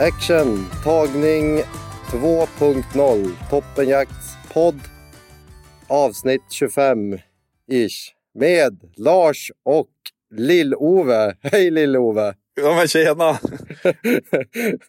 Action, tagning 2.0, Toppenjakts podd, avsnitt 25-ish. Med Lars och Lill-Ove. Hej Lill-Ove! Ja men tjena!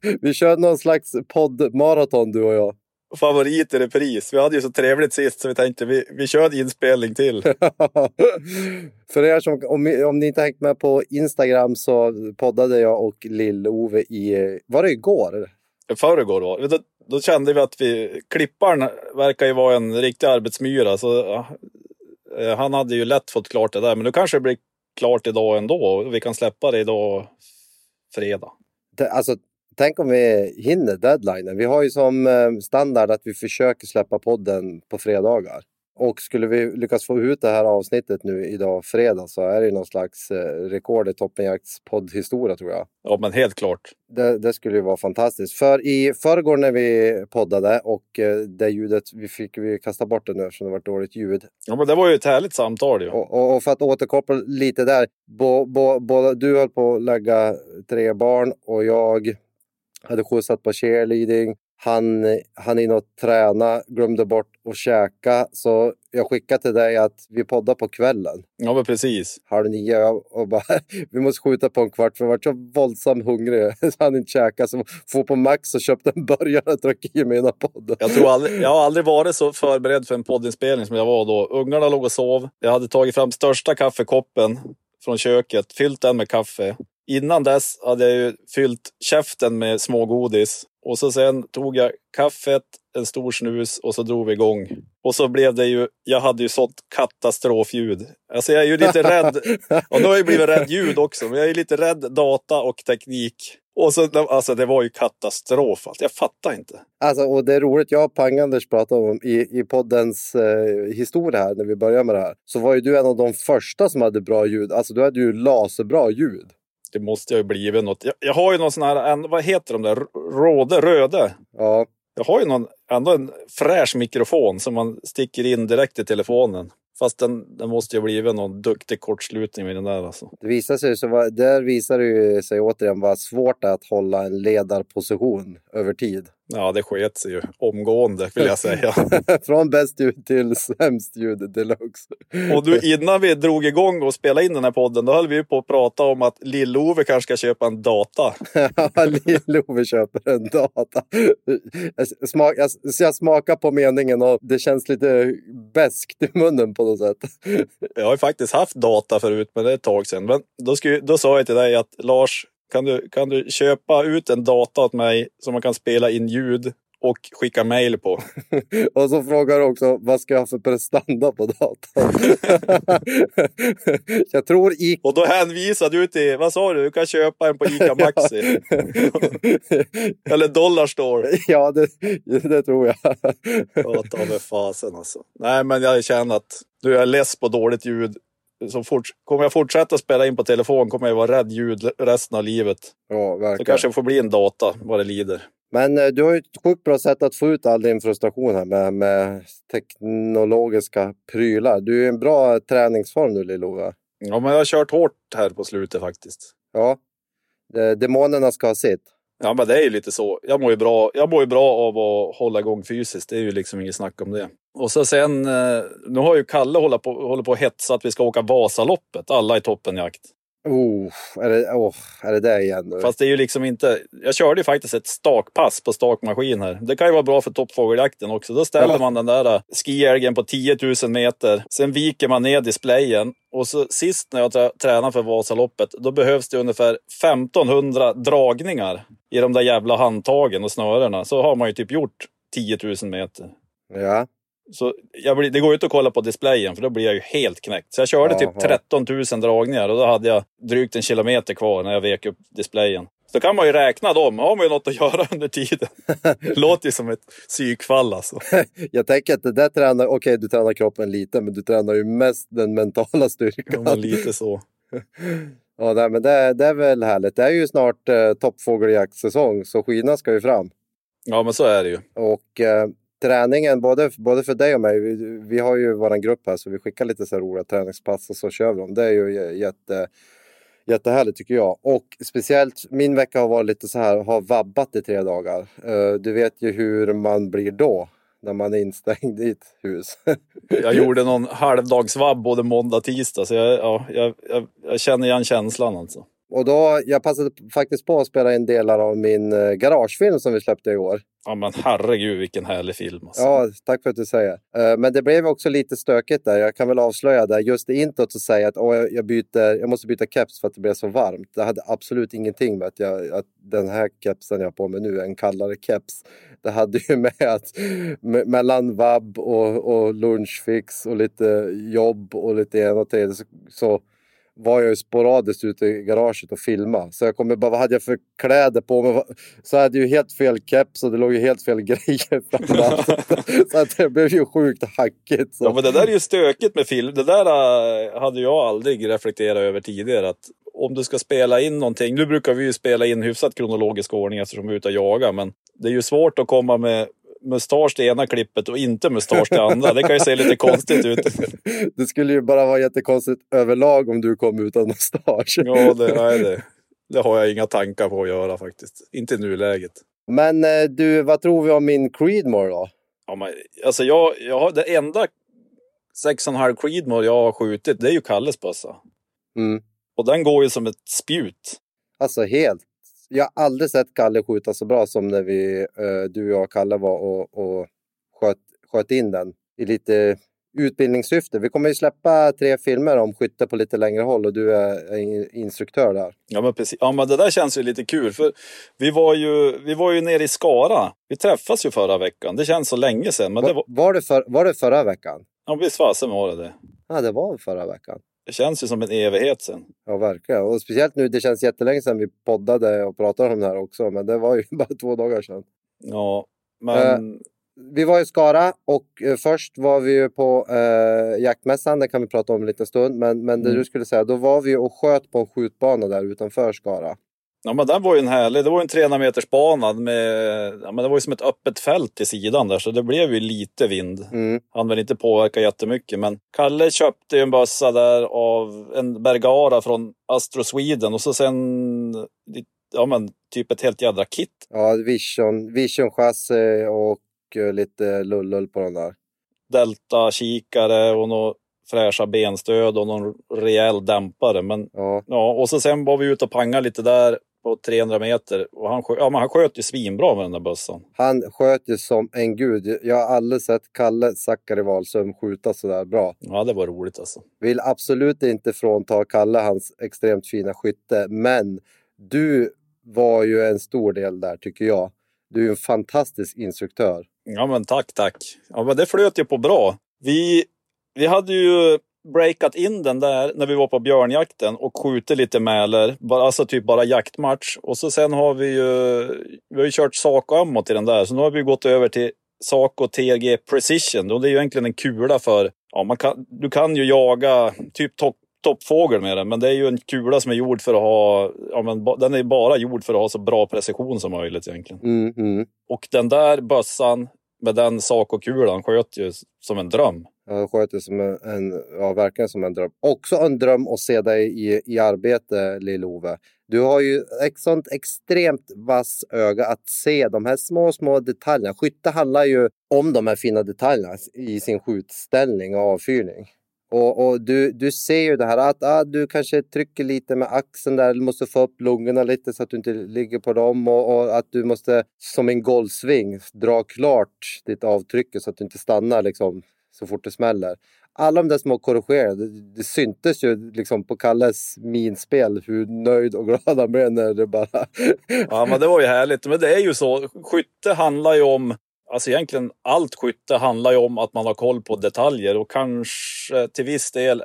Vi kör någon slags poddmaraton du och jag. Favorit i repris. Vi hade ju så trevligt sist så vi tänkte vi, vi kör en inspelning till. För er som, om, om ni inte hängt med på Instagram så poddade jag och Lill-Ove i, var det igår? Förrgår var då, då kände vi att vi, klipparen verkar ju vara en riktig arbetsmyra så ja, eh, han hade ju lätt fått klart det där. Men nu kanske det blir klart idag ändå. Vi kan släppa det idag fredag. Det- Alltså, tänk om vi hinner deadlinen. Vi har ju som eh, standard att vi försöker släppa podden på fredagar. Och skulle vi lyckas få ut det här avsnittet nu idag fredag så är det någon slags eh, rekord i Toppenjakts poddhistoria tror jag. Ja men helt klart. Det, det skulle ju vara fantastiskt. För i förrgår när vi poddade och eh, det ljudet, vi fick vi kasta bort det nu eftersom det var dåligt ljud. Ja men det var ju ett härligt samtal ju. Och, och, och för att återkoppla lite där. Bo, bo, båda, du höll på att lägga tre barn och jag hade skjutsat på cheerleading. Han, han in och träna, glömde bort att käka. Så jag skickade till dig att vi poddar på kvällen. Ja men precis. Halv nio och- bara, vi måste skjuta på en kvart för jag var så våldsamt hungrig. Så han inte käka. Så får på Max och köpte en burgare och drack i mig innan podden. Jag, tror aldrig, jag har aldrig varit så förberedd för en poddinspelning som jag var då. Ungarna låg och sov. Jag hade tagit fram största kaffekoppen från köket, fyllt den med kaffe. Innan dess hade jag ju fyllt käften med smågodis. Och så sen tog jag kaffet, en stor snus och så drog vi igång. Och så blev det ju, jag hade ju sånt katastrofljud. Alltså jag är ju lite rädd, och nu har jag ju blivit rädd ljud också, men jag är ju lite rädd data och teknik. Och så, alltså det var ju katastrof allt. Jag fattar inte. Alltså, och det är roligt, jag och Pang-Anders pratade om i, i poddens eh, historia här när vi började med det här. Så var ju du en av de första som hade bra ljud. Alltså du hade ju laserbra ljud. Det måste ju blivit något. Jag, jag har ju någon sån här, en, vad heter de där, Råde, Röde. Ja, Jag har ju någon, ändå en fräsch mikrofon som man sticker in direkt i telefonen. Fast den, den måste ju blivit någon duktig kortslutning med den där alltså. det visar sig så var, där visar det sig återigen vad svårt det är att hålla en ledarposition över tid. Ja, det sket sig ju omgående vill jag säga. Från bäst ljud till sämst ljud deluxe. Och du, innan vi drog igång och spelade in den här podden, då höll vi på att prata om att Lill-Ove kanske ska köpa en data. Lill-Ove köper en data. Jag, smak, jag, jag smakar på meningen och det känns lite beskt i munnen på något sätt. Jag har ju faktiskt haft data förut, men det är ett tag sedan. Men då, skulle, då sa jag till dig att Lars, kan du, kan du köpa ut en data åt mig så man kan spela in ljud och skicka mejl på? Och så frågar du också vad ska jag ha för prestanda på datorn? jag tror i... Och då hänvisade du till, vad sa du, du kan köpa en på ICA Maxi. Eller Dollar Store. ja, det, det tror jag. Ja, ta mig fasen alltså. Nej, men jag känner att nu är jag less på dåligt ljud. Så fort, kommer jag fortsätta spela in på telefon kommer jag vara rädd ljud resten av livet. ja, Så verkligen. kanske får bli en data vad det lider. Men eh, du har ju ett sjukt bra sätt att få ut all din frustration här med, med teknologiska prylar. Du är i en bra träningsform nu, Lill-Ove. Ja, men jag har kört hårt här på slutet faktiskt. Ja, demonerna ska ha sitt. Ja, men det är ju lite så. Jag mår ju bra, jag mår ju bra av att hålla igång fysiskt. Det är ju liksom inget snack om det. Och så sen, eh, nu har ju Kalle hållit på, håller på att hetsa att vi ska åka Vasaloppet, alla i toppenjakt. Oh, är det, oh, är det det igen nu? Fast det är ju liksom inte... Jag körde ju faktiskt ett stakpass på stakmaskin här. Det kan ju vara bra för toppfågeljakten också. Då ställer Ja. man den där äh, skiälgen på 10 000 meter. Sen viker man ner displayen. Och så sist när jag trä- tränade för Vasaloppet, då behövs det ungefär 1500 dragningar i de där jävla handtagen och snörena. Så har man ju typ gjort 10 000 meter. Ja. Så jag det går ju inte att kolla på displayen för då blir jag ju helt knäckt. Så jag körde typ Jaha. 13 000 dragningar och då hade jag drygt en kilometer kvar när jag vek upp displayen. Så kan man ju räkna dem, har man ju något att göra under tiden. Det låter ju som ett psykfall alltså. Jag tänker att det där tränar, okej du tränar kroppen lite, men du tränar ju mest den mentala styrkan. Om man lite så. Ja, nej, men det, det är väl härligt. Det är ju snart eh, toppfågeljaktssäsong, så skidorna ska ju fram. Ja, men så är det ju. Och eh, träningen, både, både för dig och mig, vi, vi har ju vår grupp här så vi skickar lite så här roliga träningspass och så kör vi dem. Det är ju jätte, jättehärligt tycker jag. Och speciellt min vecka har varit lite så här, har vabbat i tre dagar. Eh, du vet ju hur man blir då när man är instängd i ett hus. Jag gjorde någon halvdagsvabb både måndag och tisdag, så jag, ja, jag, jag, jag känner igen känslan alltså och då, jag passade faktiskt på att spela in delar av min eh, garagefilm som vi släppte i år. Ja, men herregud vilken härlig film alltså. Ja, tack för att du säger. Eh, Men det blev också lite stökigt där. Jag kan väl avslöja där just i introt säga att jag, jag, byter, jag måste byta keps för att det blev så varmt. Det hade absolut ingenting med att, jag, att den här kepsen jag har på mig nu är en kallare keps. Det hade ju med att me- mellan vab och, och lunchfix och lite jobb och lite en och tredje så, så var jag ju sporadiskt ute i garaget och filma. Så jag kommer bara, vad hade jag för kläder på mig? Så jag hade ju helt fel keps och det låg ju helt fel grejer så att det blev ju sjukt hackigt. Så. Ja, men det där är ju stökigt med film. Det där äh, hade jag aldrig reflekterat över tidigare. Att om du ska spela in någonting. Nu brukar vi ju spela in hyfsat kronologisk ordning eftersom vi är ute och jagar. Men det är ju svårt att komma med mustasch till ena klippet och inte mustasch till andra. Det kan ju se lite konstigt ut. det skulle ju bara vara jättekonstigt överlag om du kom utan mustasch. Ja, det, nej, det, det har jag inga tankar på att göra faktiskt. Inte i nuläget. Men eh, du, vad tror vi om min Creedmoor då? Ja, men, alltså jag, jag har, det enda 6,5 Creedmoor jag har skjutit, det är ju Kalles bössa. Mm. Och den går ju som ett spjut. Alltså helt. Jag har aldrig sett Kalle skjuta så bra som när vi, eh, du, jag och Kalle var och, och sköt, sköt in den i lite utbildningssyfte. Vi kommer ju släppa tre filmer om skytte på lite längre håll och du är in- instruktör där. Ja men precis. Ja men det där känns ju lite kul för vi var ju, vi var ju nere i Skara. Vi träffas ju förra veckan. Det känns så länge sedan. Men det Var, var, var, det för, var det förra veckan? ja visst fasen var det det. Ja, det var förra veckan. Det känns ju som en evighet sedan. Ja, verkligen. Och speciellt nu, det känns jättelänge sedan vi poddade och pratade om det här också. Men det var ju bara två dagar sedan. Ja, men Vi var i Skara och eh, först var vi ju på eh, jaktmässan. Det kan vi prata om en liten stund. Men, men det Mm. du skulle säga, då var vi och sköt på en skjutbana där utanför Skara. Ja men den var ju en härlig, det var ju en 300 meters bana med, ja men det var ju som ett öppet fält i sidan där så det blev ju lite vind. Mm. Han väl inte påverka jättemycket men Kalle köpte ju en bössa där av en Bergara från Astro Sweden och så sen, ja men typ ett helt jädra kit. Ja, Vision, Vision chassi och eh, lite lullull på den där. Delta-kikare och några fräscha benstöd och någon rejäl dämpare. Men Ja, ja, och så sen var vi ute och pangade lite där på 300 meter och han, skö- ja, men han sköt ju svinbra med den där bössan. han sköt ju som en gud. Jag har aldrig sett Kalle Zackari Wahlström skjuta så där bra. Ja, det var roligt alltså. Vill absolut inte frånta Kalle hans extremt fina skytte, men du var ju en stor del där tycker jag. Du är en fantastisk instruktör. Ja, men tack, tack. Ja, men det flöt ju på bra. Vi, vi hade ju breakat in den där när vi var på björnjakten och skjutit lite mäler. Bara, alltså typ bara jaktmatch. Och så sen har vi ju, vi har ju kört Saco ammo till den där. Så nu har vi gått över till Saco TG Precision. Och det är ju egentligen en kula för, ja man kan, du kan ju jaga typ topp toppfågel med den, men det är ju en kula som är gjord för att ha, ja men den är bara gjord för att ha så bra precision som möjligt egentligen. Mm, mm. Och den där bössan med den Saco-kulan sköt ju som en dröm. Jag sköter som en, en, ja, verkligen som en dröm. Också en dröm att se dig i, i arbete, Lill-Ove. Du har ju ett sånt extremt vass öga att se de här små, små detaljerna. Skytte handlar ju om de här fina detaljerna i sin skjutställning och avfyrning. Och, och du, du ser ju det här att ah, du kanske trycker lite med axeln där, du måste få upp lungorna lite så att du inte ligger på dem och, och att du måste som en golfsving dra klart ditt avtryck så att du inte stannar liksom så fort det smäller. Alla de där små korrigeringarna, det, det syntes ju liksom på Kalles minspel hur nöjd och glad han blev när det bara... ja, men det var ju härligt. Men det är ju så, skytte handlar ju om Alltså egentligen allt skytte handlar ju om att man har koll på detaljer och kanske till viss del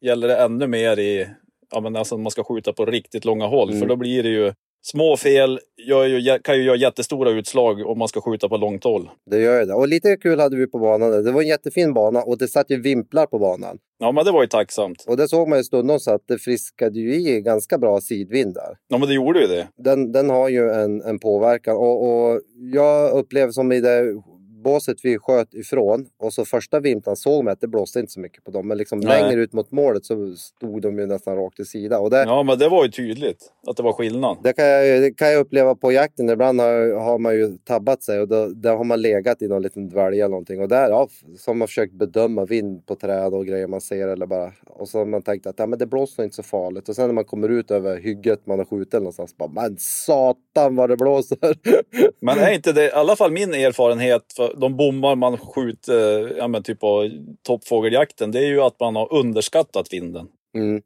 gäller det ännu mer i, ja men alltså man ska skjuta på riktigt långa håll. Mm. För då blir det ju Små fel ju, kan ju göra jättestora utslag om man ska skjuta på långt håll. Det gör det. Och lite kul hade vi på banan. Det var en jättefin bana och det satt ju vimplar på banan. Ja, men det var ju tacksamt. Och det såg man ju stundom att det friskade ju i ganska bra sidvindar. Ja, men det gjorde ju det. Den, den har ju en, en påverkan och, och jag upplever som i det båset vi sköt ifrån och så första vintern såg man att det blåste inte så mycket på dem. Men liksom längre ut mot målet så stod de ju nästan rakt i sida. Och det, ja, men det var ju tydligt att det var skillnad. Det kan jag, det kan jag uppleva på jakten. Ibland har, har man ju tabbat sig och då, där har man legat i någon liten dvälja eller någonting. Och där, ja, så har man försökt bedöma vind på träd och grejer man ser eller bara. Och så har man tänkt att ja, men det blåser inte så farligt. Och sen när man kommer ut över hygget man har skjutit någonstans bara, men satan vad det blåser. men är inte det, i alla fall min erfarenhet, de bommar man skjuter, ja men typ på toppfågeljakten, det är ju att man har underskattat vinden. Mm.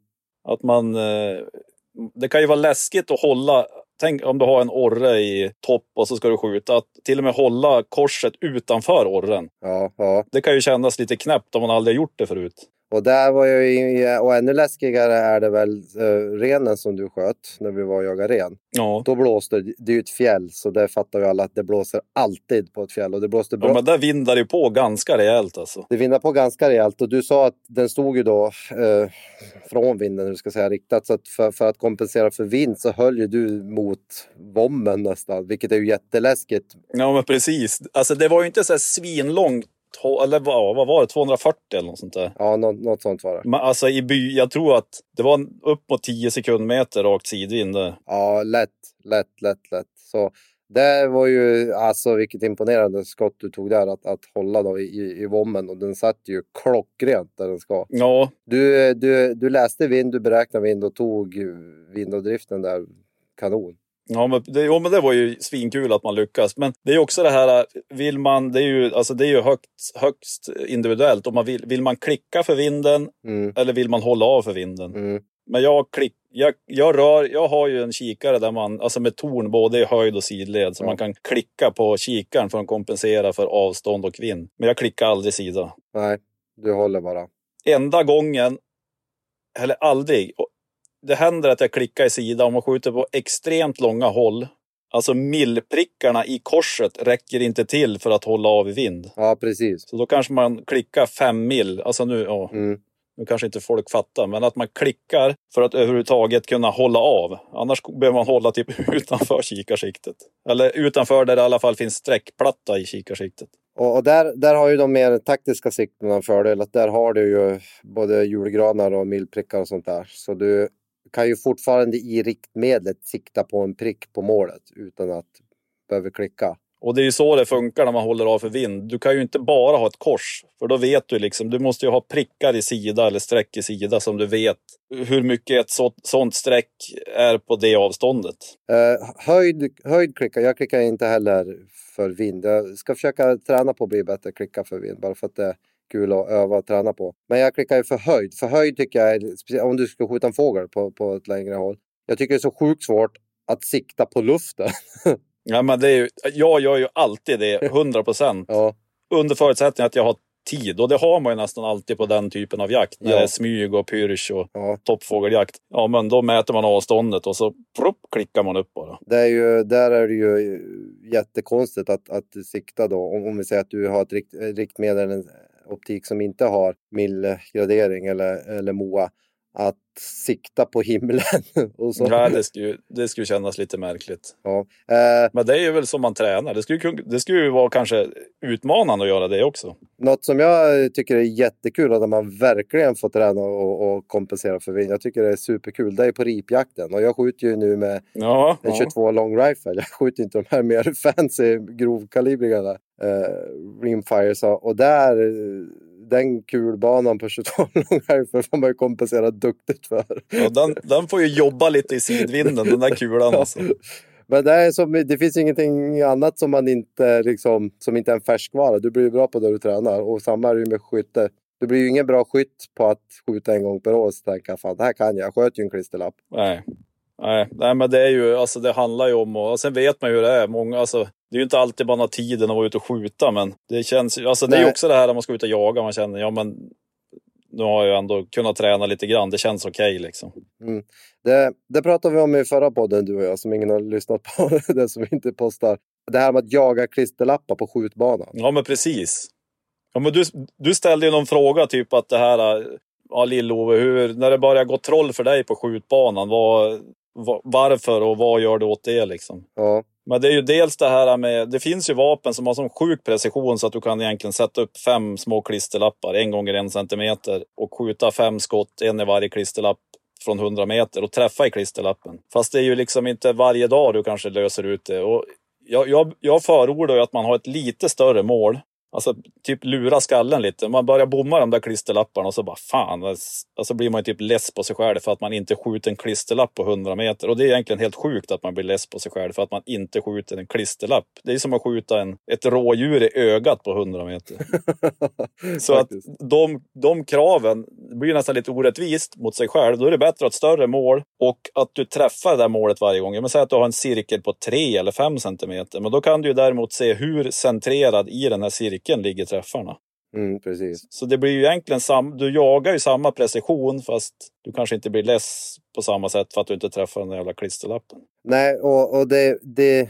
Att man, eh, det kan ju vara läskigt att hålla, tänk om du har en orre i topp och så ska du skjuta, att till och med hålla korset utanför orren. Ja, ja. Det kan ju kännas lite knäppt om man aldrig gjort det förut. Och där var ju, och ännu läskigare är det väl uh, renen som du sköt när vi var och jagade ren. Ja. Då blåste det, är ju ett fjäll så det fattar ju alla att det blåser alltid på ett fjäll. Och det blåste bra. Ja men där vindar det på ganska rejält alltså. Det vindar på ganska rejält och du sa att den stod ju då uh, från vinden, hur ska säga, riktat. Så att för, för, att kompensera för vind så höll ju du mot vommen nästan, vilket är ju jätteläskigt. Ja men precis. Alltså det var ju inte så här svinlångt eller vad, vad var det, 240 eller något sånt där? Ja, något, något sånt var det. Men alltså i by, jag tror att det var upp mot 10 sekundmeter rakt sidvind. Ja, lätt, lätt, lätt, lätt. Så det var ju alltså vilket imponerande skott du tog där att, att hålla då i, i vommen och den satt ju klockrent där den ska. Ja. Du, du, du läste vind, du beräknade vind och tog vind och driften där kanon. Ja men, det, jo, men det var ju svinkul att man lyckas. Men det är också det här, vill man, det är ju, alltså det är ju högst, högst individuellt. Om man vill, vill man klicka för vinden mm. eller vill man hålla av för vinden? Mm. Men jag, klick, jag, jag, rör, jag har ju en kikare där man, alltså med torn både i höjd och sidled. Så ja. man kan klicka på kikaren för att kompensera för avstånd och vind. Men jag klickar aldrig sida. Nej, du håller bara. Enda gången, eller aldrig, det händer att jag klickar i sida om man skjuter på extremt långa håll. Alltså millprickarna i korset räcker inte till för att hålla av i vind. Ja, precis. Så då kanske man klickar fem mil. Alltså nu, ja, mm. nu kanske inte folk fattar, men att man klickar för att överhuvudtaget kunna hålla av. Annars behöver man hålla typ utanför kikarsiktet. Eller utanför där det i alla fall finns sträckplatta i kikarsiktet. Och, och, där, där har ju de mer taktiska siktena en fördel. Att där har du ju både julgranar och millprickar och sånt där. Så du kan ju fortfarande i riktmedlet sikta på en prick på målet utan att behöva klicka. Och det är ju så det funkar när man håller av för vind. Du kan ju inte bara ha ett kors, för då vet du liksom. Du måste ju ha prickar i sida eller streck i sida som du vet hur mycket ett så, sånt streck är på det avståndet. Uh, höjd, höjd klicka, jag klickar inte heller för vind. Jag ska försöka träna på att bli bättre klicka för vind, bara för att det kul att öva och träna på. Men jag klickar ju för höjd. För höjd tycker jag, är, om du ska skjuta en fågel på, på ett längre håll. Jag tycker det är så sjukt svårt att sikta på luften. ja, men det är ju, jag gör ju alltid det, 100 procent. ja. Under förutsättning att jag har tid. Och det har man ju nästan alltid på den typen av jakt. När ja. det är smyg och pyrsch och ja. toppfågeljakt. Ja, men då mäter man avståndet och så prupp, klickar man upp bara. Det är ju, där är det ju jättekonstigt att, att sikta då. Om, om vi säger att du har ett rikt, riktmedel, optik som inte har millgradering eller, eller MOA att sikta på himlen. och så. Nej, det skulle, det skulle kännas lite märkligt. Ja. Eh, Men det är ju väl som man tränar. Det skulle, det skulle ju vara kanske utmanande att göra det också. något som jag tycker är jättekul där man verkligen får träna och, och kompensera för vind. Jag tycker det är superkul. Det är på ripjakten och jag skjuter ju nu med Ja, en ja. 22 long rifle. Jag skjuter inte de här mer fancy grovkalibriga eh, rimfires. Och där, den kulbanan på 22 long rifle får man ju kompensera duktigt för. Ja, den, den får ju jobba lite i sidvinden, den där kulan. Alltså. Men det, är som, det finns ingenting annat som man inte liksom, som inte är en färskvara. Du blir ju bra på det du tränar och samma är det ju med skytte. Du blir ju ingen bra skytt på att skjuta en gång per år och tänka fan det här kan jag. Jag sköt ju en klisterlapp. Nej. Nej, nej, men det är ju, alltså det handlar ju om, och, och sen vet man ju hur det är. Många, alltså, det är ju inte alltid man har tiden att vara ute och skjuta, men det känns ju- alltså det är ju också det här när man ska ut och jaga, man känner, ja men nu har jag ändå kunnat träna lite grann, det känns okej liksom. Det, det pratade vi om i förra podden du och jag som ingen har lyssnat på. det som vi inte postar. Det här med att jaga klisterlappar på skjutbanan. Ja, men precis. Ja, men du, du ställde ju någon fråga, typ att det här, ja Lill-Ove, hur, när det börjar gå troll för dig på skjutbanan, vad, varför och vad gör du åt det liksom? Ja, men det är ju dels det här med, det finns ju vapen som har sån sjuk precision så att du kan egentligen sätta upp fem små klisterlappar en gånger en centimeter och skjuta fem skott, en i varje klisterlapp från 100 meter och träffa i klisterlappen. Fast det är ju liksom inte varje dag du kanske löser ut det. Och jag, jag, jag förordar ju att man har ett lite större mål. Alltså typ lura skallen lite. Man börjar bomma de där klisterlapparna och så bara fan. Alltså blir man ju typ less på sig själv för att man inte skjuter en klisterlapp på 100 meter. Och det är egentligen helt sjukt att man blir less på sig själv för att man inte skjuter en klisterlapp. Det är som att skjuta en, ett rådjur i ögat på 100 meter. Så att de, de kraven blir nästan lite orättvist mot sig själv. Då är det bättre att ha ett större mål och att du träffar det där målet varje gång. Men säg att du har en cirkel på 3 eller 5 centimeter. Men då kan du ju däremot se hur centrerad i den här cirkeln ligger träffarna. Mm, precis. Så det blir ju egentligen sam, du jagar ju samma precision fast du kanske inte blir less på samma sätt för att du inte träffar den där jävla klisterlappen. Nej, och, och det, det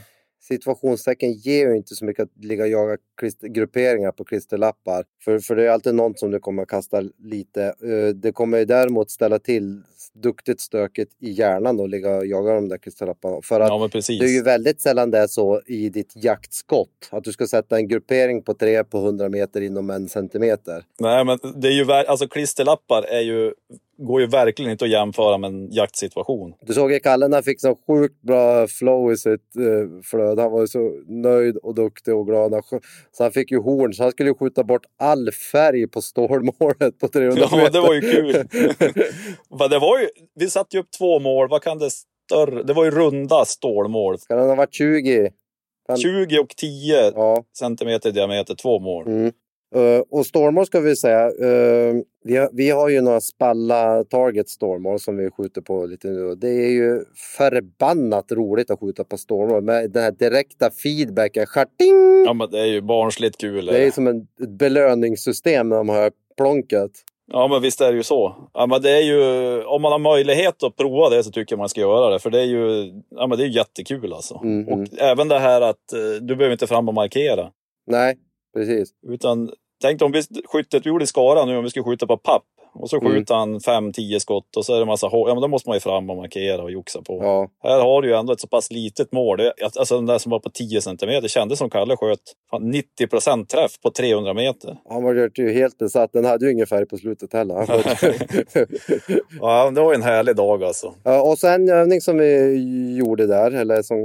situationstecken ger ju inte så mycket att ligga och jaga klister, grupperingar på klisterlappar. För, för det är alltid någon som du kommer att kasta lite. Eh, Det kommer ju däremot ställa till duktigt stökigt i hjärnan och ligga och jaga de där klisterlapparna. För att Ja det är ju väldigt sällan det är så i ditt jaktskott. Att du ska sätta en gruppering på tre på 100 meter inom en centimeter. Nej men det är ju, alltså klisterlappar är ju, går ju verkligen inte att jämföra med en jaktsituation. Du såg ju Kalle när han fick så sjukt bra flow i sitt eh, flöde. Han var ju så nöjd och duktig och glad. Så han fick ju horn, så han skulle ju skjuta bort all färg på stålmålet på 300 Ja, meter. det var ju kul. Det var ju, vi satte ju upp två mål, vad kan det större? Det var ju runda stålmål. Kan han ha varit 20? Han- 20 och 10 Ja. centimeter i diameter, två mål. Mm. Eh, och stormmål ska vi säga. eh, vi, har, vi har ju några spalla target stormmål som vi skjuter på lite nu. Det är ju förbannat roligt att skjuta på stormmål med den här direkta feedbacken. Scharting! Ja men det är ju barnsligt kul. Det är som en, ett belöningssystem när de hör plonket. Ja men visst är det ju så. Ja, men det är ju, om man har möjlighet att prova det så tycker jag man ska göra det. För det är ju ja, men det är jättekul alltså. Mm, och mm. även det här att eh, du behöver inte fram och markera. Nej, precis. Utan tänk om vi skyttet gjorde i Skara nu om vi skulle skjuta på papp. Och så Mm. skjuter han fem, tio skott och så är det massa hå- Ja men då måste man ju fram och markera och joxa på. Ja. Här har du ju ändå ett så pass litet mål. Det, alltså den där som var på 10 centimeter kändes som Kalle sköt fan 90 procent träff på 300 meter. Han var ju helt besatt. Den hade ju ingen färg på slutet heller. Ja, det var en härlig dag alltså. Ja, och sen en övning som vi gjorde där, eller som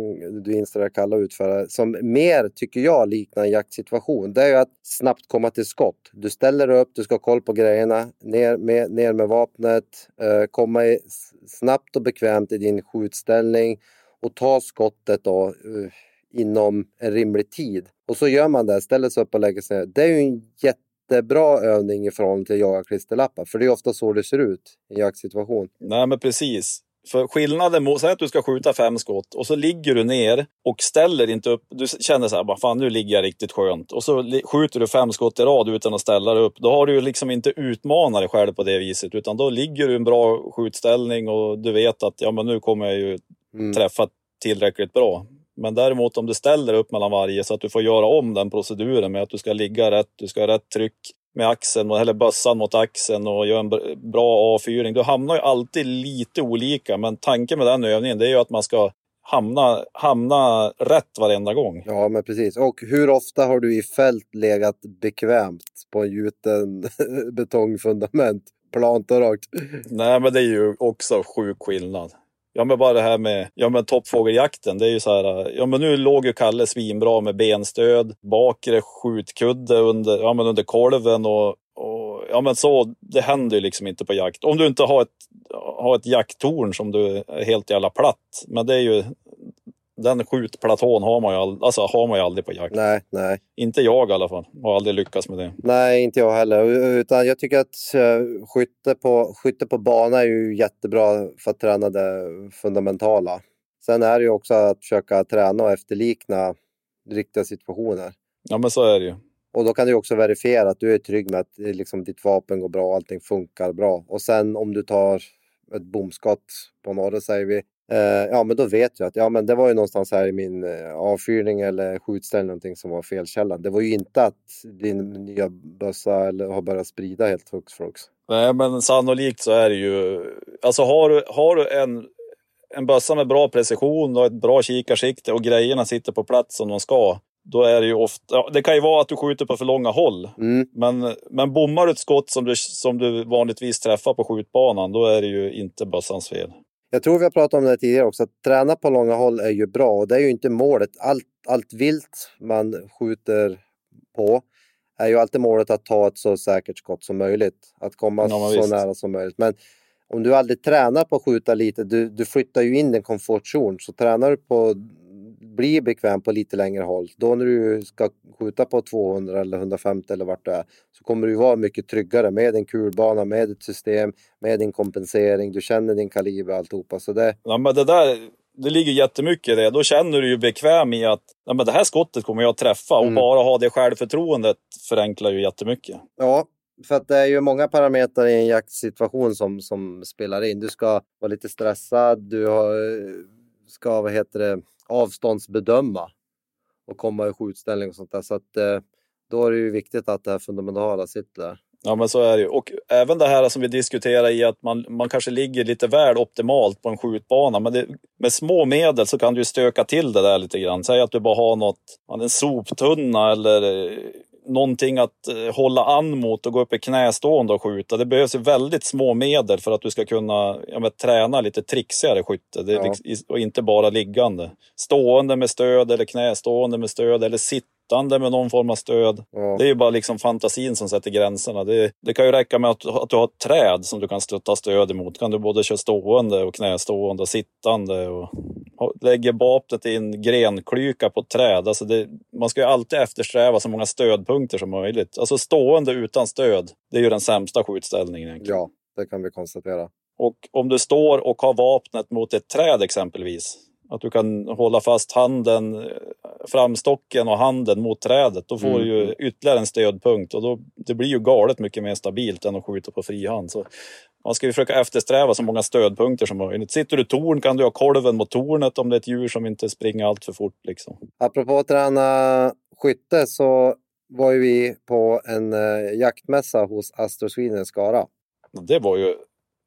du instruerade Kalle att utföra, som mer tycker jag liknar en jaktsituation, det är ju att snabbt komma till skott. Du ställer dig upp, du ska ha koll på grejerna, ner med, ner med vapnet, eh, komma i, snabbt och bekvämt i din skjutställning och ta skottet då, eh, inom en rimlig tid. Och så gör man det, ställer sig upp och lägger sig ner. Det är ju en jättebra övning i förhållande till att jaga klisterlappar, för det är ofta så det ser ut i en jaktsituation. Nej, men precis. För skillnaden mot, säg att du ska skjuta fem skott och så ligger du ner och ställer inte upp. Du känner så här, bara, fan nu ligger jag riktigt skönt. Och så skjuter du fem skott i rad utan att ställa dig upp. Då har du ju liksom inte utmanat dig själv på det viset. Utan då ligger du i en bra skjutställning och du vet att ja, men nu kommer jag ju Mm. träffa tillräckligt bra. Men däremot om du ställer upp mellan varje så att du får göra om den proceduren med att du ska ligga rätt, du ska ha rätt tryck med axeln, eller bössan mot axeln och gör en bra avfyring. Du hamnar ju alltid lite olika, men tanken med den övningen det är ju att man ska hamna, hamna rätt varenda gång. Ja, men precis. Och hur ofta har du i fält legat bekvämt på en gjuten betongfundament? Plant och rakt. Nej, men det är ju också sjuk skillnad. Ja men bara det här med ja, men toppfågeljakten. Det är ju så här. Ja men nu låg ju Kalle svinbra med benstöd, bakre skjutkudde under, ja, men under kolven och, och ja men så. Det händer ju liksom inte på jakt. Om du inte har ett, har ett jakttorn som du är helt jävla platt. Men det är ju den skjutplatån har man, ju aldrig, alltså, har man ju aldrig på jakt. Nej, nej. Inte jag i alla fall. Har aldrig lyckats med det. Nej, inte jag heller. Utan jag tycker att uh, skytte, på, skytte på bana är ju jättebra för att träna det fundamentala. Sen är det ju också att försöka träna och efterlikna riktiga situationer. Ja, men så är det ju. Och då kan du också verifiera att du är trygg med att liksom, ditt vapen går bra, allting funkar bra. Och sen om du tar ett bomskott på norra säger vi, Eh, ja, men då vet jag att ja, men det var ju någonstans här i min eh, avfyrning eller skjutställning någonting som var felkällan. Det var ju inte att din nya bössa eller har börjat sprida helt hux flux. Nej, men sannolikt så är det ju. Alltså har du, har du en, en bössa med bra precision och ett bra kikarsikte och grejerna sitter på plats som de ska. Då är det ju ofta, det kan ju vara att du skjuter på för långa håll. Mm. Men, men bommar du ett skott som du, som du vanligtvis träffar på skjutbanan, då är det ju inte bössans fel. Jag tror vi har pratat om det tidigare också, att träna på långa håll är ju bra och det är ju inte målet. Allt, allt vilt man skjuter på är ju alltid målet att ta ett så säkert skott som möjligt. Att komma ja, så visst. nära som möjligt. Men om du aldrig tränar på att skjuta lite, du, du flyttar ju in en komfortzon. Så tränar du på blir bekväm på lite längre håll, då när du ska skjuta på 200 eller 150 eller vart det är, så kommer du vara mycket tryggare med en kulbana, med ett system, med din kompensering, du känner din kaliber och alltihopa. Så det... Ja, men det där, det ligger jättemycket i det. Då känner du ju bekväm i att ja, men det här skottet kommer jag träffa och mm. bara ha det självförtroendet förenklar ju jättemycket. Ja, för att det är ju många parametrar i en jaktsituation som, som spelar in. Du ska vara lite stressad, du har, ska, vad heter det, avståndsbedöma och komma i skjutställning och sånt där. Så att eh, då är det ju viktigt att det här fundamentala sitter där. Ja men så är det ju. Och även det här som vi diskuterar i att man, man kanske ligger lite väl optimalt på en skjutbana. Men det, med små medel så kan du stöka till det där lite grann. Säg att du bara har något, en soptunna eller eh, någonting att eh, hålla an mot och gå upp i knästående och skjuta. Det behövs väldigt små medel för att du ska kunna ja, men, träna lite trixigare skytte. Det är ja. liksom, och inte bara liggande. Stående med stöd eller knästående med stöd eller sittande med någon form av stöd. Ja. Det är ju bara liksom fantasin som sätter gränserna. Det, det kan ju räcka med att, att, du har ett träd som du kan ta stöd emot. kan du både köra stående och knästående och sittande. Och, lägger vapnet i en grenklyka på ett träd. Alltså det, man ska ju alltid eftersträva så många stödpunkter som möjligt. Alltså stående utan stöd, det är ju den sämsta skjutställningen. Egentligen. Ja, det kan vi konstatera. Och om du står och har vapnet mot ett träd exempelvis, att du kan hålla fast handen, framstocken och handen mot trädet. Då får mm. du ju ytterligare en stödpunkt och då, det blir ju galet mycket mer stabilt än att skjuta på frihand. Så man ska ju försöka eftersträva så många stödpunkter som möjligt. Sitter du torn kan du ha kolven mot tornet om det är ett djur som inte springer allt för fort. Liksom. Apropå att träna skytte så var ju vi på en eh, jaktmässa hos Astro Sweden Skara. Det var ju,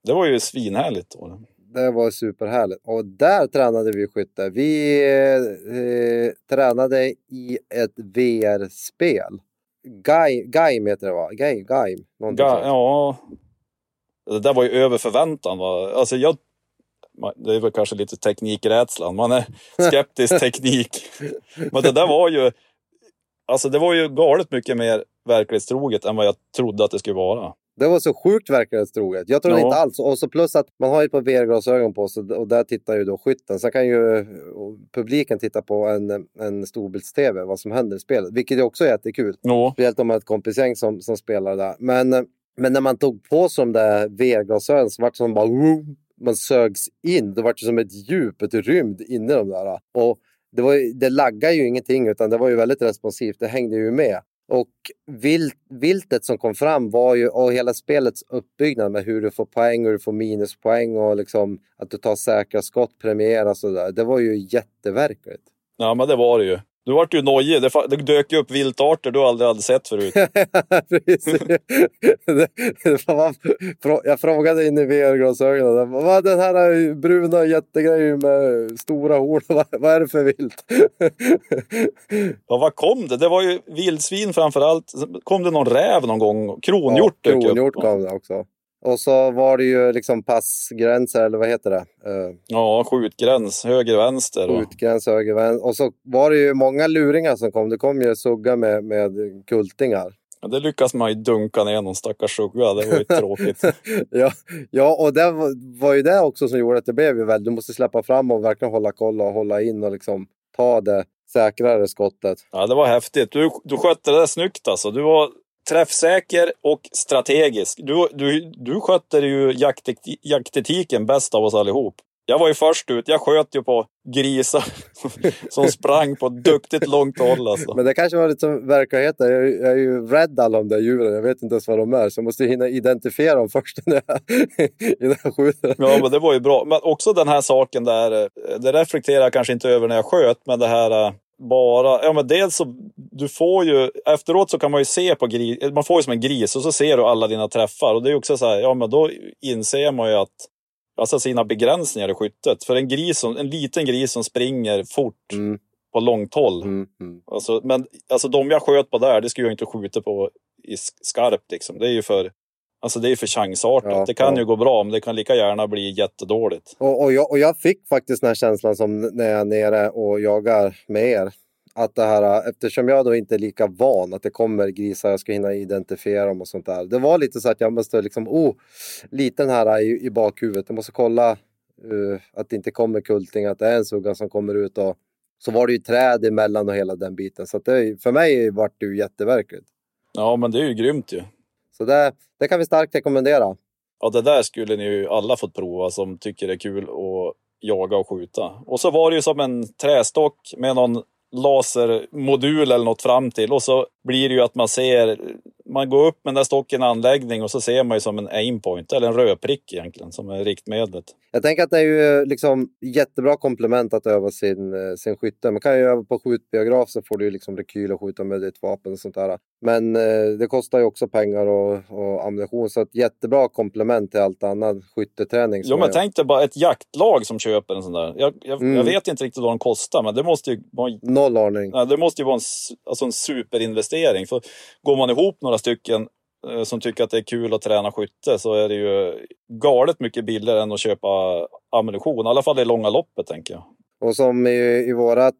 det var ju svinhärligt. Då. Det var superhärligt. Och där tränade vi skytte. Vi eh, tränade i ett VR-spel. Gaim heter det va? Gaim? Gaim? Ga ja, det där var ju över förväntan. Va? Alltså jag, det är väl kanske lite teknikrädslan. Man är skeptisk teknik. Men det där var ju, alltså det var ju galet mycket mer verklighetstroget än vad jag trodde att det skulle vara. Det var så sjukt verklighetstroget. Jag tror ja. inte alls. Och så plus att man har ju ett par VR-glasögon på sig och där tittar ju då skytten. Sen kan ju publiken titta på en, en storbilds-tv vad som händer i spelet. Vilket också är jättekul. Ja. Speciellt om man har ett kompisgäng som, som spelar där. Men men när man tog på sig de där VR-glasögonen så var det som bara... Man sögs in. Det var som ett djup, ett rymd inne i de där. Och det, var, det laggade ju ingenting utan det var ju väldigt responsivt. Det hängde ju med. Och vilt, viltet som kom fram var ju, och hela spelets uppbyggnad med hur du får poäng och du får minuspoäng och liksom att du tar säkra skott premieras och sådär. Det var ju jätteverkligt. Ja, men det var det ju. Du vart ju nojig. Det, det dök ju upp viltarter du aldrig hade sett förut. Precis. Det- det var- frå- Jag frågade in i VR-glasögonen. Vad den här bruna jättegrejen med stora horn? Vad, vad är det för vilt? Ja, vad kom det? Det var ju vildsvin framför allt. Sen Kom det någon räv någon gång? Kronhjort ja, dök kronhjort upp. kom det också. Och så var det ju liksom passgränser, eller vad heter det? Uh, Ja, skjutgräns. Höger, vänster. Och... Utgräns, höger, vänster. Och så var det ju många luringar som kom. Det kom ju sugga med, med kultingar. Ja, det lyckas man ju dunka ner någon stackars sugga. Det var ju tråkigt. ja, ja, och det var, var ju det också som gjorde att det blev ju väl. Du måste släppa fram och verkligen hålla koll och hålla in och liksom ta det säkrare skottet. Ja, det var häftigt. Du, du skötte det där snyggt alltså. Du var träffsäker och strategisk. Du, du, du skötte ju jaktek- jaktetiken bäst av oss allihop. Jag var ju först ut. Jag sköt ju på grisar som sprang på duktigt långt håll alltså. Men det kanske var lite som verkligheten. Jag, är- jag är ju rädd alla de där djuren. Jag vet inte ens vad de är. Så jag måste hinna identifiera dem först innan jag, innan jag skjuter. Ja, men det var ju bra. Men också den här saken där, eh, det reflekterar jag kanske inte över när jag sköt, men det här eh, bara, ja men dels så, du får ju, efteråt så kan man ju se på gris, man får ju som en gris och så ser du alla dina träffar och det är ju också så här, ja men då inser man ju att, alltså sina begränsningar i skyttet. För en gris, som, en liten gris som springer fort Mm, på långt håll, mm, mm. alltså, men alltså de jag sköt på där, det skulle jag inte skjuta på i sk- skarpt liksom. Det är ju för, alltså det är för chansartat. Ja, det kan ja. ju gå bra, men det kan lika gärna bli jättedåligt. Och, och, jag, och jag fick faktiskt den här känslan som när jag är nere och jagar med er. Att det här, eftersom jag då inte är lika van att det kommer grisar, jag ska hinna identifiera dem och sånt där. Det var lite så att jag måste liksom, oh, lite den här i, i bakhuvudet. Jag måste kolla eh, att det inte kommer kulting, att det är en sugga som kommer ut och så var det ju träd emellan och hela den biten. Så det, för mig vart det ju jätteverkligt. Ja, men det är ju grymt ju. Så det, det kan vi starkt rekommendera. Ja, det där skulle ni ju alla fått prova som tycker det är kul att jaga och skjuta. Och så var det ju som en trästock med någon lasermodul eller något fram till och så blir det ju att man ser, man går upp med den där stocken anläggning och så ser man ju som en aimpoint eller en rödprick egentligen som är riktmedlet. Jag tänker att det är ju liksom jättebra komplement att öva sin, eh, sin skytte. Man kan ju öva på skjutbiograf så får du ju liksom rekyl och skjuta med ditt vapen och sånt där. Men eh, det kostar ju också pengar och, och ammunition så ett jättebra komplement till allt annat skytteträning. Jo, men jag- tänk dig bara ett jaktlag som köper en sån där. Jag, jag, Mm. jag vet inte riktigt vad de kostar, men det måste ju vara Noll aning. Nej, det måste ju vara en, alltså en superinvestering. För går man ihop några stycken eh, som tycker att det är kul att träna skytte så är det ju galet mycket billigare än att köpa ammunition. I alla fall i långa loppet tänker jag. Och som i, i vårat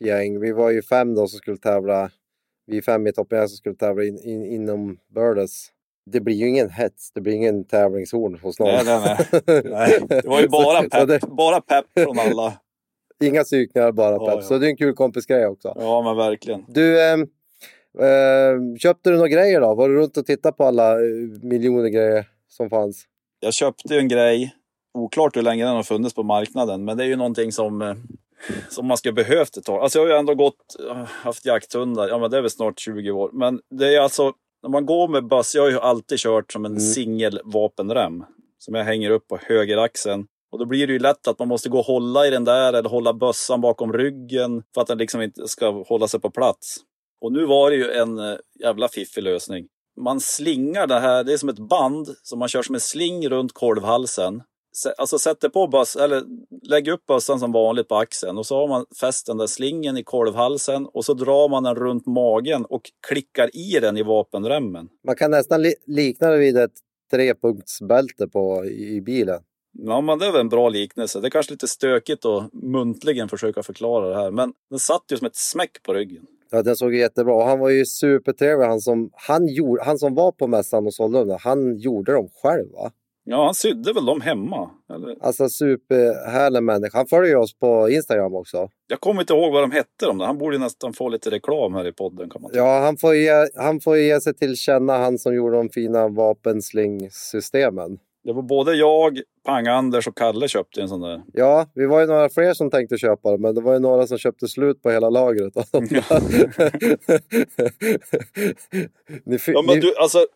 gäng, vi var ju fem då som skulle tävla. Vi fem i toppen som skulle tävla in, in, inom Bördes. Det blir ju ingen hets, det blir ingen tävlingshorn hos någon. Nej, nej, nej. nej. Det var ju bara pepp, det- bara pepp från alla. Inga psykningar, bara Ja, pepp. ja. Så det är en kul kompisgrej också. Ja, men verkligen. Du, ehm, eh, köpte du några grejer då? Var du runt och tittade på alla eh, miljoner grejer som fanns? Jag köpte ju en grej, oklart hur länge den har funnits på marknaden, men det är ju någonting som, eh, som man ska behövt ett tag. Alltså jag har ju ändå gått, eh, haft jakthundar, ja men det är väl snart 20 år. Men det är alltså, när man går med böss, jag har ju alltid kört som en Mm. singel vapenrem. Som jag hänger upp på högeraxeln. Och då blir det ju lätt att man måste gå och hålla i den där eller hålla bössan bakom ryggen för att den liksom inte ska hålla sig på plats. Och nu var det ju en eh, jävla fiffig lösning. Man slingar det här, det är som ett band som man kör som en sling runt kolvhalsen. Alltså sätter på böss, eller lägger upp bössan som vanligt på axeln och så har man fäst den där slingen i kolvhalsen och så drar man den runt magen och klickar i den i vapenremmen. Man kan nästan li- likna det vid ett trepunktsbälte på, i, bilen. Ja, men det är väl en bra liknelse. Det är kanske lite stökigt att muntligen försöka förklara det här, men den satt ju som ett smäck på ryggen. Ja, den såg jättebra han var ju supertrevlig. Han som, han, gjorde, han som var på mässan och sålde dem, han gjorde dem själv va? Ja, han sydde väl dem hemma. Eller? Alltså superhärlig människa. Han följer oss på Instagram också. Jag kommer inte ihåg vad de hette de där. Han borde nästan få lite reklam här i podden kan man. Ja, han får, ge, han får ge sig till känna, han som gjorde de fina vapenslingsystemen. Det var både jag, Pang-Anders och Kalle köpte en sån där. Ja, vi var ju några fler som tänkte köpa det, men det var ju några som köpte slut på hela lagret. Ja, men du, alltså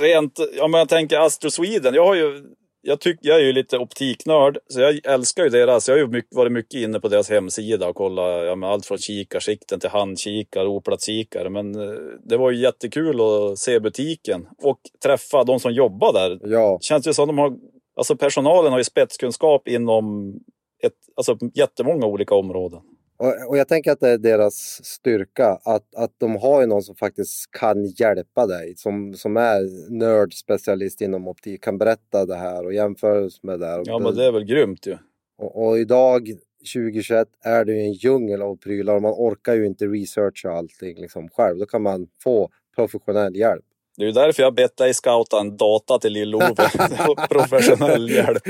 rent, men jag tänker Astro Sweden. Jag har ju, jag, tyck, jag är ju lite optiknörd, så jag älskar ju deras. Jag har ju mycket, varit mycket inne på deras hemsida och kollat ja, allt från kikarsikten till handkikare och oplatskikare. Men eh, det var ju jättekul att se butiken och träffa de som jobbar där. Ja, Känns ju som de har, alltså personalen har ju spetskunskap inom ett, alltså jättemånga olika områden. Och, och jag tänker att det är deras styrka. Att, att de har ju någon som faktiskt kan hjälpa dig. Som, som är nördspecialist inom optik. Kan berätta det här och jämföra med det här. Ja, men det är väl grymt ju. Och, och idag 2021 är det ju en djungel av prylar och man orkar ju inte researcha allting liksom själv. Då kan man få professionell hjälp. Det är ju därför jag bett dig scouta en data till Lill-Ove. Professionell hjälp.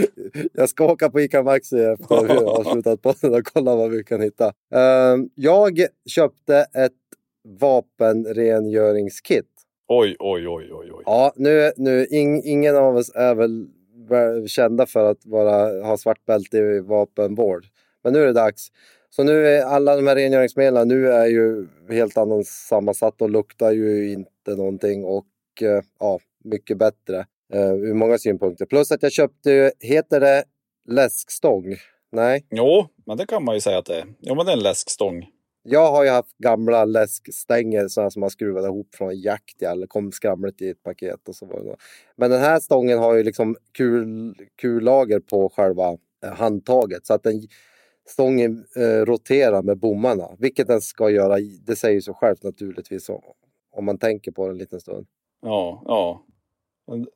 Jag ska åka på ICA Maxi efter vi har avslutat podden och kolla vad vi kan hitta. Ehm, jag köpte ett vapenrengöringskit. Oj, oj, oj, oj, oj. Ja, nu, nu ing, ingen av oss är väl vä- kända för att vara, ha svart bälte i vapenvård. Men nu är det dags. Så nu är alla de här rengöringsmedlen nu är ju helt annan sammansatt och luktar ju inte någonting och eh, ja, mycket bättre eh, ur många synpunkter. Plus att jag köpte, heter det läskstång? Nej, Jo, men det kan man ju säga att det är. Jo, men det är en läskstång. jag har ju haft gamla läskstänger sådana som man skruvade ihop från jakt eller kom skramligt i ett paket och så var det då. Men den här stången har ju liksom kul, kullager på själva eh, handtaget så att den stången eh, roterar med bommarna, vilket den ska göra. Det säger sig självt naturligtvis om, om man tänker på det en liten stund. Ja, ja.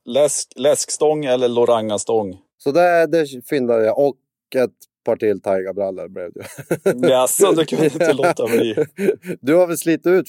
Läsk, läskstång eller lorangastång. Så det, det fyndade jag och ett par till Taiga-brallor blev det. Jaså, du kunde inte låta bli. Du har väl slitit ut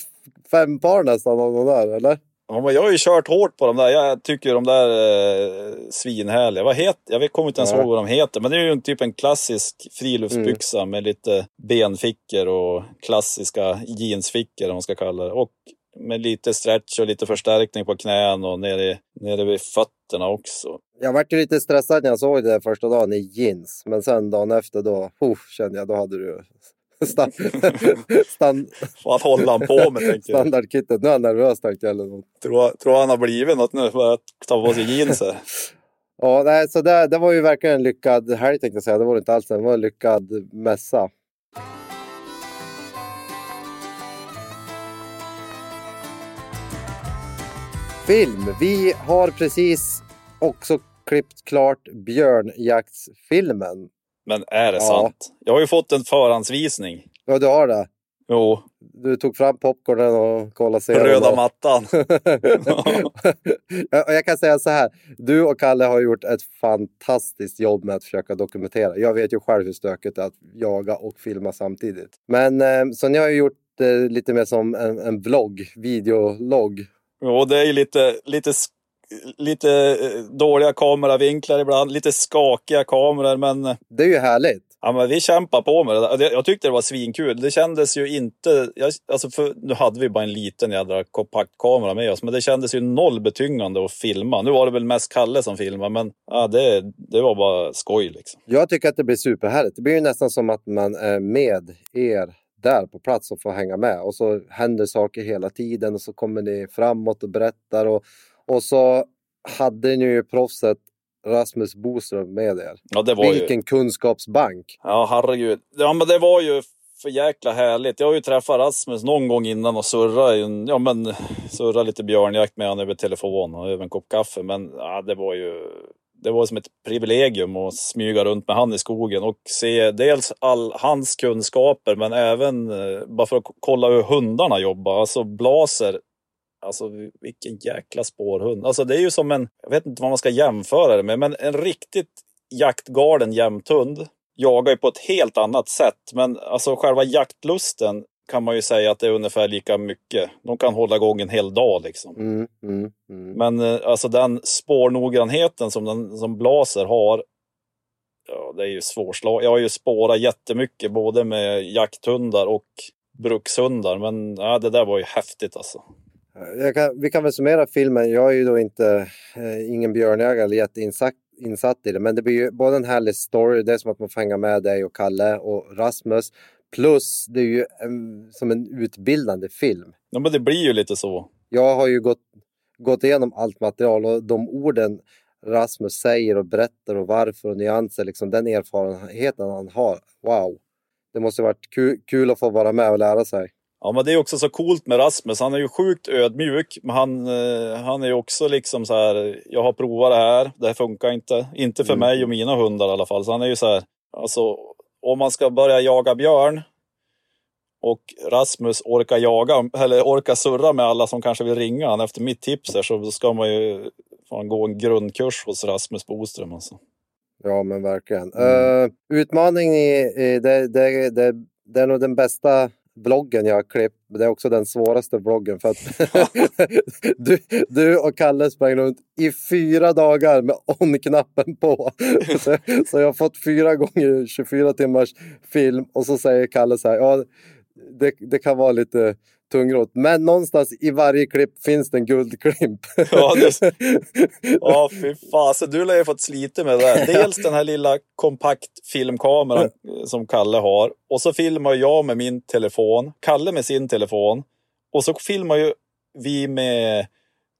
fem par nästan av de där, eller? Ja, men jag har ju kört hårt på de där. Jag tycker de där eh, svinhärliga. Vad heter Jag kommer inte ens Ja. ihåg vad de heter. Men det är ju en typ en klassisk friluftsbyxa med lite benfickor och klassiska jeansfickor om man ska kalla det. Och med lite stretch och lite förstärkning på knän och nere, nere vid fötterna också. Jag vart lite stressad när jag såg det första dagen i jeans. Men sen dagen efter då, oh, kände jag, då hade du stand, Vad håller han på med tänker jag. standardkittet. Nu är han nervös tänkte jag. Eller något. Tror, tror han har blivit något nu för att ta på sig jeans här. Ja, nej, så det, det var ju verkligen en lyckad helg tänkte jag säga. Det var det inte alls. Det var en lyckad mässa. Film. Vi har precis också klippt klart björnjaktsfilmen. Men är det Ja. sant? Jag har ju fått en förhandsvisning. Ja, du har det. Jo, Du tog fram popcornen och kollade serien. röda mattan. Jag kan säga så här. Du och Kalle har gjort ett fantastiskt jobb med att försöka dokumentera. Jag vet ju själv hur stökigt det är att jaga och filma samtidigt. Men eh, så ni har ju gjort det lite mer som en, en vlogg, videologg. Jo, det är ju lite, lite, lite eh, dåliga kameravinklar ibland, lite skakiga kameror, men, eh, Det är ju härligt. ja, men vi kämpar på med det där. Jag tyckte det var svinkul. Det kändes ju inte... Jag, alltså för, nu hade vi bara en liten jädra kompaktkamera med oss, men det kändes ju noll betyngande att filma. Nu var det väl mest Kalle som filmade, men ja, det, det var bara skoj liksom. Jag tycker att det blir superhärligt. Det blir ju nästan som att man är med er där på plats och får hänga med. Och så händer saker hela tiden och så kommer ni framåt och berättar. Och, och så hade ni ju proffset Rasmus Boström med er. Ja, det var ju... Vilken kunskapsbank! Ja, herregud. Ja, men det var ju för jäkla härligt. Jag har ju träffat Rasmus någon gång innan och surrat, ja, men, surrat lite björnjakt med honom över telefon och över en kopp kaffe. Men ja, det var ju det var som ett privilegium att smyga runt med han i skogen och se dels all hans kunskaper men även eh, bara för att kolla hur hundarna jobbar. Alltså Blaser, alltså vilken jäkla spårhund. Alltså det är ju som en, jag vet inte vad man ska jämföra det med, men en riktigt jaktgalen jämthund jagar ju på ett helt annat sätt. Men alltså själva jaktlusten kan man ju säga att det är ungefär lika mycket. De kan hålla igång en hel dag liksom. Mm, mm, mm. Men eh, alltså den spårnoggrannheten som, den, som Blaser har, ja, det är ju svårslag. Jag har ju spårat jättemycket både med jakthundar och brukshundar. Men ja, det där var ju häftigt alltså. Jag kan, vi kan väl summera filmen. Jag är ju då inte eh, ingen björnjägare eller jätteinsatt insatt i det. Men det blir ju både en härlig story. Det är som att man får hänga med dig och Kalle och Rasmus. Plus det är ju en, som en utbildande film. Ja, men det blir ju lite så. Jag har ju gått, gått igenom allt material och de orden Rasmus säger och berättar och varför och nyanser, liksom den erfarenheten han har. Wow! Det måste varit kul, kul att få vara med och lära sig. Ja, men det är också så coolt med Rasmus. Han är ju sjukt ödmjuk, men han, eh, han är ju också liksom så här. Jag har provat det här, det här funkar inte. Inte för Mm. mig och mina hundar i alla fall. Så han är ju så här. Alltså, om man ska börja jaga björn och Rasmus orkar jaga, eller orkar surra med alla som kanske vill ringa han efter mitt tips här, så ska man ju fan gå en grundkurs hos Rasmus Boström. Alltså. Ja, men verkligen. Mm. Eh, utmaning i, i det, det, det, det är nog den bästa vloggen jag klippt. Det är också den svåraste vloggen för att du, du och Kalle sprang runt i fyra dagar med on-knappen på. så, så jag har fått fyra gånger 24 timmars film och så säger Kalle så här. Ja, det, det kan vara lite tungrot, men någonstans i varje klipp finns det en guldklimp. Ja, det- Ja, fy fasen. Du lär ju fått slita med det där. Dels den här lilla kompakt filmkameran som Kalle har. Och så filmar jag med min telefon. Kalle med sin telefon. Och så filmar ju vi med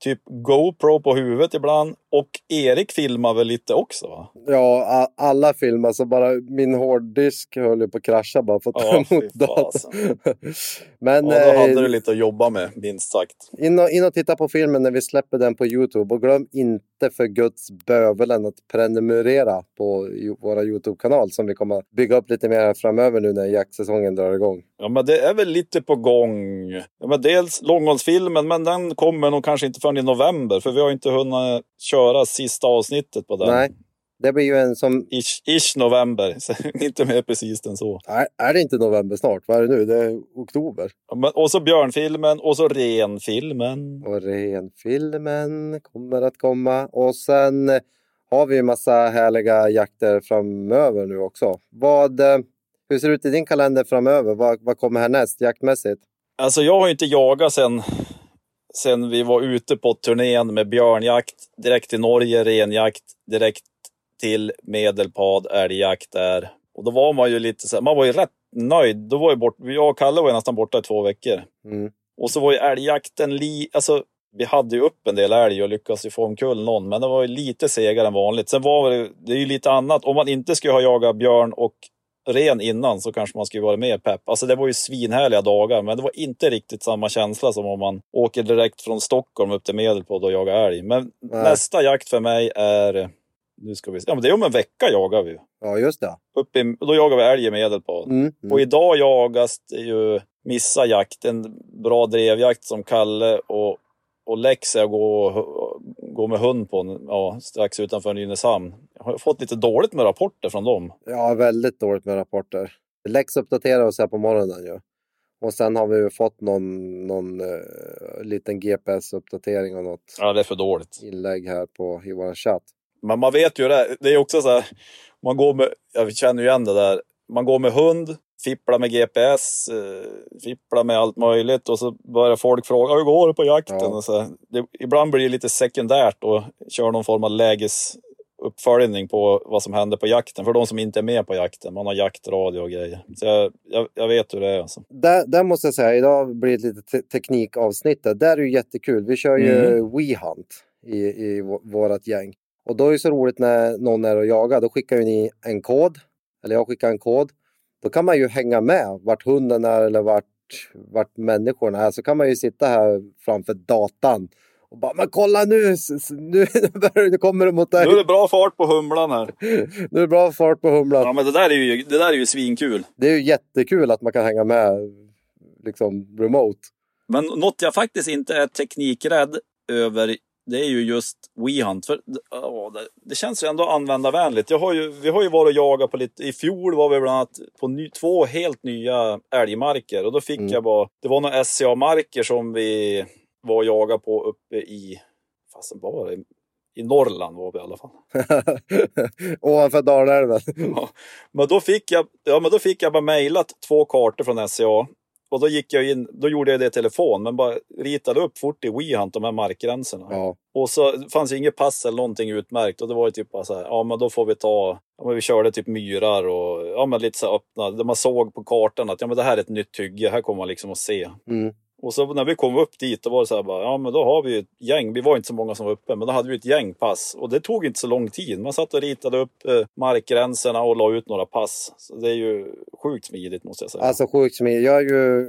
typ GoPro på huvudet ibland. Och Erik filmar väl lite också va? Ja, alla filmer. Så bara min hårddisk höll ju på att krascha bara för att ta Ja, emot datorn. Men Ja, då hade eh, du lite att jobba med, minst sagt. in, och, in och titta på filmen när vi släpper den på Youtube. Och glöm inte för guds bövelen att prenumerera på våra Youtube-kanal som vi kommer att bygga upp lite mer framöver nu när jaktsäsongen drar igång. Ja, men det är väl lite på gång. Ja, men dels långhållsfilmen, men den kommer nog kanske inte förrän i november. För vi har inte hunnit köra sista avsnittet på den. Nej, det blir ju en som... Ish, ish november, inte mer precis än så. Är, är det inte november snart? Vad är det nu? Det är oktober. Ja, men, och så björnfilmen och så renfilmen. Och renfilmen kommer att komma. Och sen har vi ju massa härliga jakter framöver nu också. Vad, eh, hur ser det ut i din kalender framöver? Vad, vad kommer härnäst jaktmässigt? Alltså jag har ju inte jagat sen, sen vi var ute på turnén med björnjakt, direkt till Norge, renjakt, direkt till Medelpad, älgjakt där. Och då var man ju lite så här, man var ju rätt nöjd. Då var ju bort, jag och Kalle var ju nästan borta i två veckor. Mm. Och så var ju älgjakten li... Alltså, vi hade ju upp en del älg och lyckades ju få omkull någon, men det var ju lite segare än vanligt. Sen var det, det är ju lite annat. Om man inte skulle ha jagat björn och ren innan så kanske man skulle vara mer pepp. Alltså det var ju svinhärliga dagar, men det var inte riktigt samma känsla som om man åker direkt från Stockholm upp till Medelpad och jagar älg. Men Nej. nästa jakt för mig är... Nu ska vi se. Ja, men det är om en vecka jagar vi. Ja, just det. Upp i, då jagar vi älg i Medelpad. Mm. Mm. Och idag jagas det ju missa jakt, en bra drevjakt som Kalle och, och Lex är att gå, gå med hund på ja, strax utanför Nynäshamn. Har fått lite dåligt med rapporter från dem. Ja, väldigt dåligt med rapporter. Lex uppdaterar oss här på morgonen ju. Och sen har vi ju fått någon, någon eh, liten GPS-uppdatering och något Ja, det är för dåligt. inlägg här på, i vår chatt. Men man vet ju det. Det är också så här, man går med, jag känner ju igen det där. Man går med hund, fipplar med GPS, eh, fipplar med allt möjligt och så börjar folk fråga hur går det på jakten? Ja. Och så det, ibland blir det lite sekundärt och kör någon form av lägesuppföljning på vad som händer på jakten. För de som inte är med på jakten, man har jaktradio och grejer. Så jag, jag, jag vet hur det är. Alltså. Där, där måste jag säga, idag blir det lite te- teknikavsnitt. där. Där är ju jättekul. Vi kör ju Mm. WeHunt i, i v- vårat gäng. Och då är det så roligt när någon är och jagar. Då skickar ju ni en kod. Eller jag skickar en kod. Då kan man ju hänga med vart hunden är eller vart, vart människorna är. Så kan man ju sitta här framför datan och bara, men kolla nu, nu, nu kommer det mot dig. Nu är det bra fart på humlan här. Nu är det bra fart på humlan. Ja, men det där är ju, det där är ju svinkul. Det är ju jättekul att man kan hänga med liksom remote. Men något jag faktiskt inte är teknikrädd över, det är ju just WeHunt. För ja, det, det känns ju ändå användarvänligt. Jag har ju, vi har ju varit och jagat på lite, i fjol var vi bland annat på ny, två helt nya älgmarker. Och då fick Mm. jag bara, det var några SCA-marker som vi var och jagade på uppe i, fasen var det? I Norrland var vi i alla fall. Ovanför Dalälven. Ja. Men då fick jag, ja, men då fick jag bara mejlat två kartor från SCA. Och då gick jag in, då gjorde jag det i telefon, men bara ritade upp fort i WeHunt de här markgränserna. Ja. Och så fanns inget pass eller någonting utmärkt och det var ju typ bara så här, ja men då får vi ta, ja men vi körde typ myrar och ja men lite så här öppna, där man såg på kartan att ja men det här är ett nytt hygge, här kommer man liksom att se. Mm. Och så när vi kom upp dit, då var det så här bara, ja men då har vi ett gäng. Vi var inte så många som var uppe, men då hade vi ett gäng pass. Och det tog inte så lång tid. Man satt och ritade upp eh, markgränserna och la ut några pass. Så det är ju sjukt smidigt måste jag säga. Alltså sjukt smidigt. Jag är ju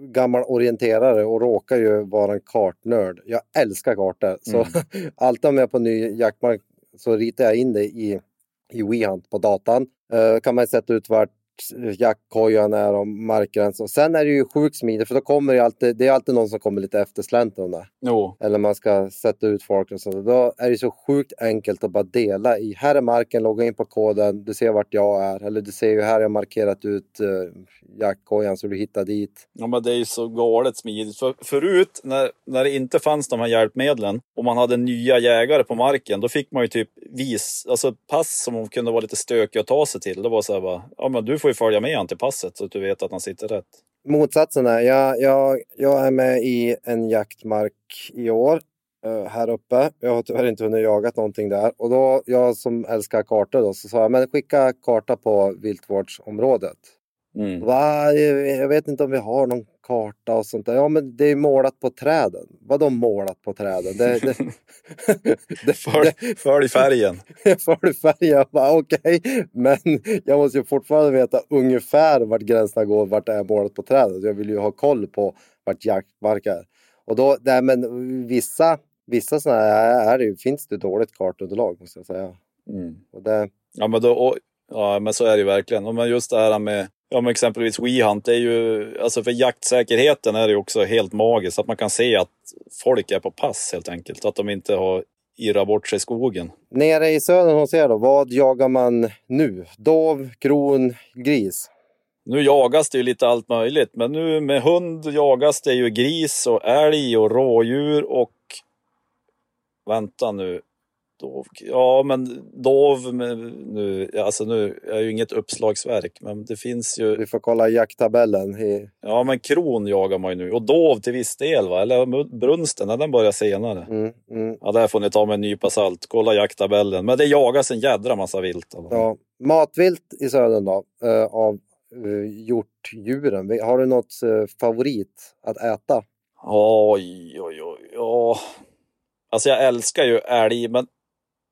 gammal orienterare och råkar ju vara en kartnörd. Jag älskar kartor. Så Mm. alltid om jag är på ny jaktmark så ritar jag in det i, i WeHunt på datan. Eh, kan man sätta ut vart jaktkojan är och markgräns. Och sen är det ju sjukt smidigt för då kommer det alltid, det är alltid någon som kommer lite eftersläntrande. Jo, Eller man ska sätta ut folk och så. Då är det så sjukt enkelt att bara dela i. Här är marken, logga in på koden. Du ser vart jag är. Eller du ser ju här jag markerat ut uh, jaktkojan så du hittar dit. Ja, men det är ju så galet smidigt. För, förut, när, när det inte fanns de här hjälpmedlen och man hade nya jägare på marken, då fick man ju typ vis, alltså pass som kunde vara lite stökiga att ta sig till. Det var så här bara, ja men du får får ju följa med han till passet så att du vet att han sitter rätt. Motsatsen är, jag, jag, jag är med i en jaktmark i år. Eh, här uppe. Jag har tyvärr inte hunnit jaga någonting där. Och då, jag som älskar kartor då, så sa jag, men skicka karta på viltvårdsområdet. Mm. Va? Jag vet inte om vi har någon karta och sånt där. Ja, men det är målat på träden. Vadå målat på träden? Det, det, det, Följ, följ färgen. följer färgen. Okej, men jag måste ju fortfarande veta ungefär vart gränserna går, vart det är målat på träden. Jag vill ju ha koll på vart jaktmark är. Och då, nej, men vissa, vissa sådana här är det, ju- finns det dåligt kartunderlag måste jag säga. Mm. Och det, Ja men, då, och, ja men så är det ju verkligen. Och Men just det här med ja, men exempelvis WeHunt, är ju, alltså för jaktsäkerheten är det ju också helt magiskt. Att man kan se att folk är på pass helt enkelt. Att de inte har irrat bort sig i skogen. nere i södern hos er då, vad jagar man nu? Dov, kron, gris? Nu jagas det ju lite allt möjligt, men nu med hund jagas det ju gris och älg och rådjur och... Vänta nu. Dov, ja, men dov men nu, alltså nu är ju inget uppslagsverk, men det finns ju... Vi får kolla jakttabellen. I, Ja, men kron jagar man ju nu och dov till viss del, va? Eller brunsten, den börjar senare. mm, mm, Ja, där får ni ta med en nypa salt. Kolla jakttabellen. Men det jagas en jädra massa vilt. Alltså. ja. Matvilt i södern då, eh, av eh, hjortdjuren. Har du något eh, favorit att äta? Oj, oj, oj. Ja. Alltså jag älskar ju älg, men,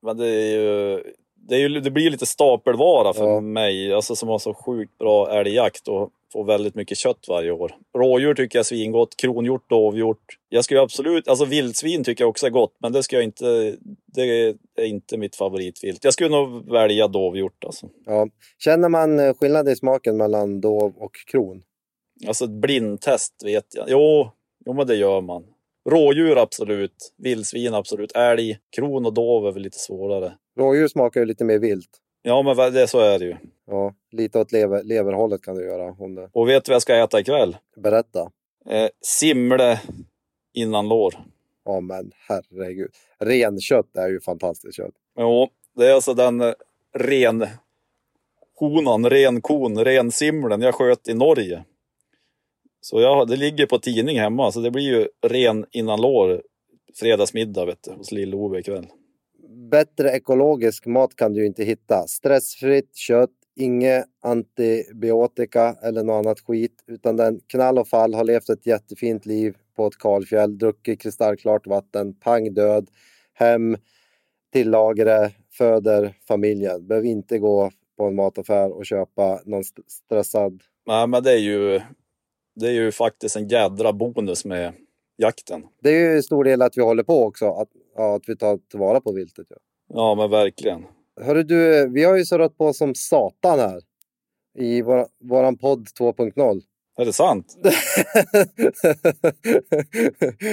men det, är ju, det, är ju, det blir ju lite stapelvara för Ja. mig, alltså som har så sjukt bra älgjakt och får väldigt mycket kött varje år. Rådjur tycker jag är svingott, kronhjort, dovhjort. Jag skulle absolut, alltså vildsvin tycker jag också är gott, men det ska jag inte, det är inte mitt favoritvilt. Jag skulle nog välja dovhjort alltså. Ja. Känner man eh, skillnad i smaken mellan dov och kron? Alltså ett blindtest vet jag. Jo, jo men det gör man. Rådjur absolut, vildsvin absolut, älg, kron och dov är väl lite svårare. Rådjur smakar ju lite mer vilt. Ja men det, så är det ju. Ja, lite åt lever, leverhållet kan du göra. Om det. Och vet du vad jag ska äta ikväll? Berätta. Eh, simle innan lår. Ja men herregud. Renkött är ju fantastiskt kött. Jo, det är alltså den eh, ren honan, renkon, rensimlen jag sköt i Norge. Så jag, det ligger på tidning hemma, så det blir ju ren innan lår fredagsmiddag vet du, hos Lill-Ove ikväll. Bättre ekologisk mat kan du inte hitta. Stressfritt kött, inget antibiotika eller något annat skit. Utan den knall och fall har levt ett jättefint liv på ett kalfjäll, druckit kristallklart vatten, pang död, hem, tillagare, föder familjen. Behöver inte gå på en mataffär och köpa någon st- stressad. Nej, men det är ju, det är ju faktiskt en jädra bonus med jakten. Det är ju stor del att vi håller på också, att, ja, att vi tar tillvara på viltet. Ja. Ja, men verkligen. Hörru du, vi har ju surrat på som satan här i vår, våran podd 2.0. Är det sant?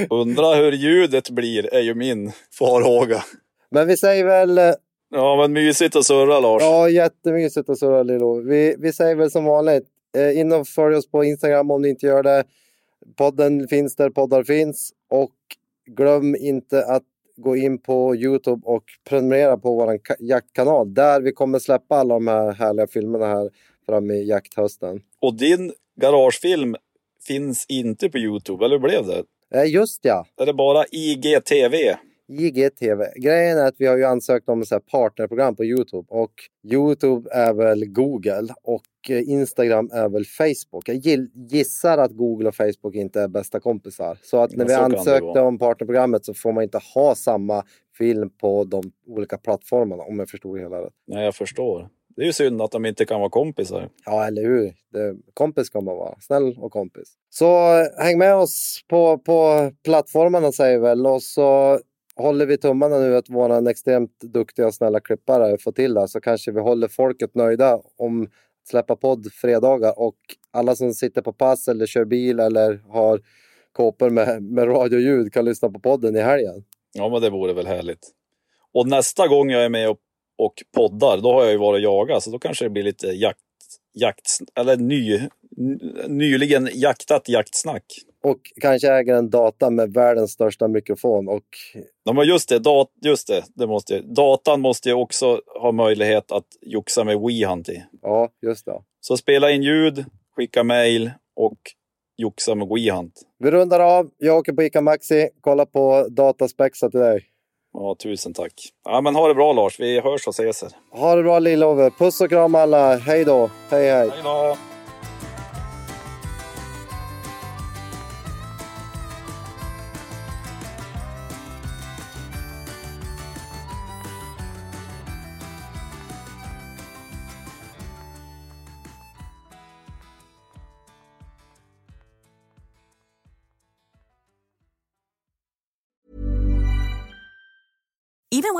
Undrar hur ljudet blir, är ju min farhåga. Men vi säger väl, eh, Ja, men mysigt att surra Lars. ja jättemysigt att surra Lilo. Vi, vi säger väl som vanligt, eh, in och följ oss på Instagram om ni inte gör det. Podden finns där poddar finns och glöm inte att gå in på Youtube och prenumerera på vår jaktkanal där vi kommer släppa alla de här härliga filmerna här fram i jakthösten. Och din garagefilm finns inte på Youtube, eller hur blev det? Eh, just ja, Är det bara IGTV? IGTV. Grejen är att vi har ju ansökt om ett partnerprogram på Youtube och Youtube är väl Google och eh, Instagram är väl Facebook. Jag gissar att Google och Facebook inte är bästa kompisar. Så att när vi ansökte om partnerprogrammet så får man inte ha samma film på de olika plattformarna om jag förstod hela rätt. Nej, jag förstår. Det är ju synd att de inte kan vara kompisar. Ja, eller hur? Kompis kan man vara. Snäll och kompis. Så häng med oss på, på plattformarna säger väl. Och så håller vi tummarna nu att våran extremt duktiga och snälla klippare får till det. Så kanske vi håller folket nöjda om att släppa podd fredagar. Och alla som sitter på pass eller kör bil eller har kåpor med, med radioljud kan lyssna på podden i helgen. Ja, men det vore väl härligt. Och nästa gång jag är med och och poddar, då har jag ju varit och jagat så då kanske det blir lite jakt, jakt eller ny, nyligen jaktat jaktsnack. Och kanske äger en data med världens största mikrofon och... Ja, men just det, dat, just det, det måste, datan måste ju också ha möjlighet att joxa med WeHunt i. Ja, just det. Så spela in ljud, skicka mail och joxa med WeHunt. Vi rundar av. Jag åker på ICA Maxi. Kolla på dataspexa till dig. Ja, tusen tack. Ja, men ha det bra Lars. Vi hörs och ses. Här. Ha det bra Lillove. Puss och kram alla. Hej då. Hej hej. Hej då.